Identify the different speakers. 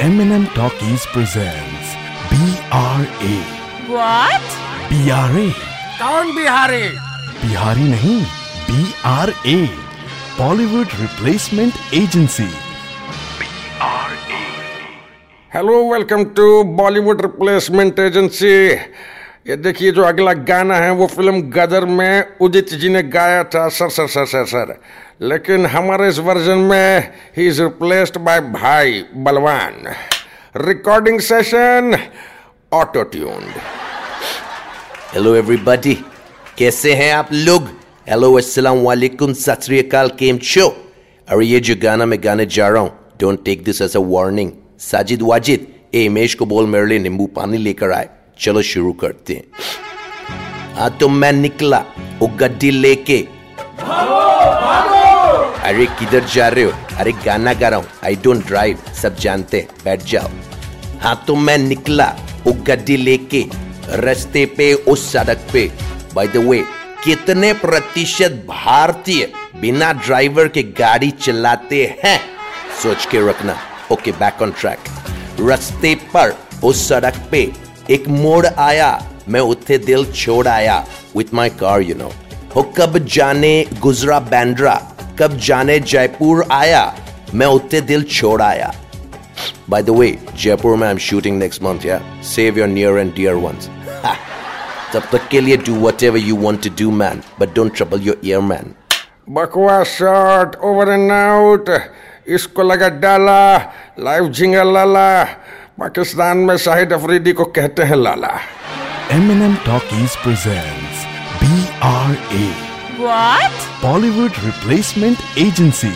Speaker 1: M&M Talkies presents BRA.
Speaker 2: What?
Speaker 1: BRA.
Speaker 3: कौन बिहारी
Speaker 1: बिहारी नहीं BRA. Bollywood Replacement Agency.
Speaker 3: Hello welcome to Bollywood replacement agency ये देखिए जो अगला गाना है, वो फ़िल्म गदर में उदित जी ने गाया था, sir sir sir sir sir. लेकिन हमारे इस वर्जन में ही इज़ रिप्लेस्ड बाय भाई Balwan. Recording session auto tuned
Speaker 4: hello everybody कैसे हैं आप लोग? हेलो अस्सलाम वालेकुम। सत केम छो? अरे, ये जो गाना मैं गाने जा रहा हूँ don't take this as a warning Sajid Wajid, ए इमेश को बोल मेरे लिए नींबू पानी लेकर आए। चलो शुरू करते हैं। हाँ तो मैं निकला, वो गड्डी लेके। अरे, किधर जा रहे हो? अरे, गाना गा रहा हूँ। आई डोंट ड्राइव सब जानते हैं। बैठ जाओ। हाँ तो मैं निकला, वो गड्डी लेके। रास्ते पे, उस सड़क पे। बाय द वे कितने प्रतिशत भारतीय बिना ड्राइवर के गाड़ी चलाते हैं? सोच के रखना। ओके बैक ऑन ट्रैक रास्ते पर, उस सड़क पे एक मोड़ आया मैं उत्थे दिल छोड़ आया with my car you know हो कब जाने गुजरा बैंड्रा कब जाने जयपुर आया मैं उत्ते दिल छोड़ आया By the way, जयपुर में I'm shooting next month, yeah? Save your near and dear ones. तब तक के लिए do whatever you want to do, man. But don't trouble your ear, man.
Speaker 3: बकवास शॉट ओवर एंड आउट इसको लगा डाला live झिंगा लाला पाकिस्तान में शाहिद अफरीदी को कहते हैं लाला।
Speaker 1: M N M talkies
Speaker 2: B
Speaker 1: R A Bollywood replacement agency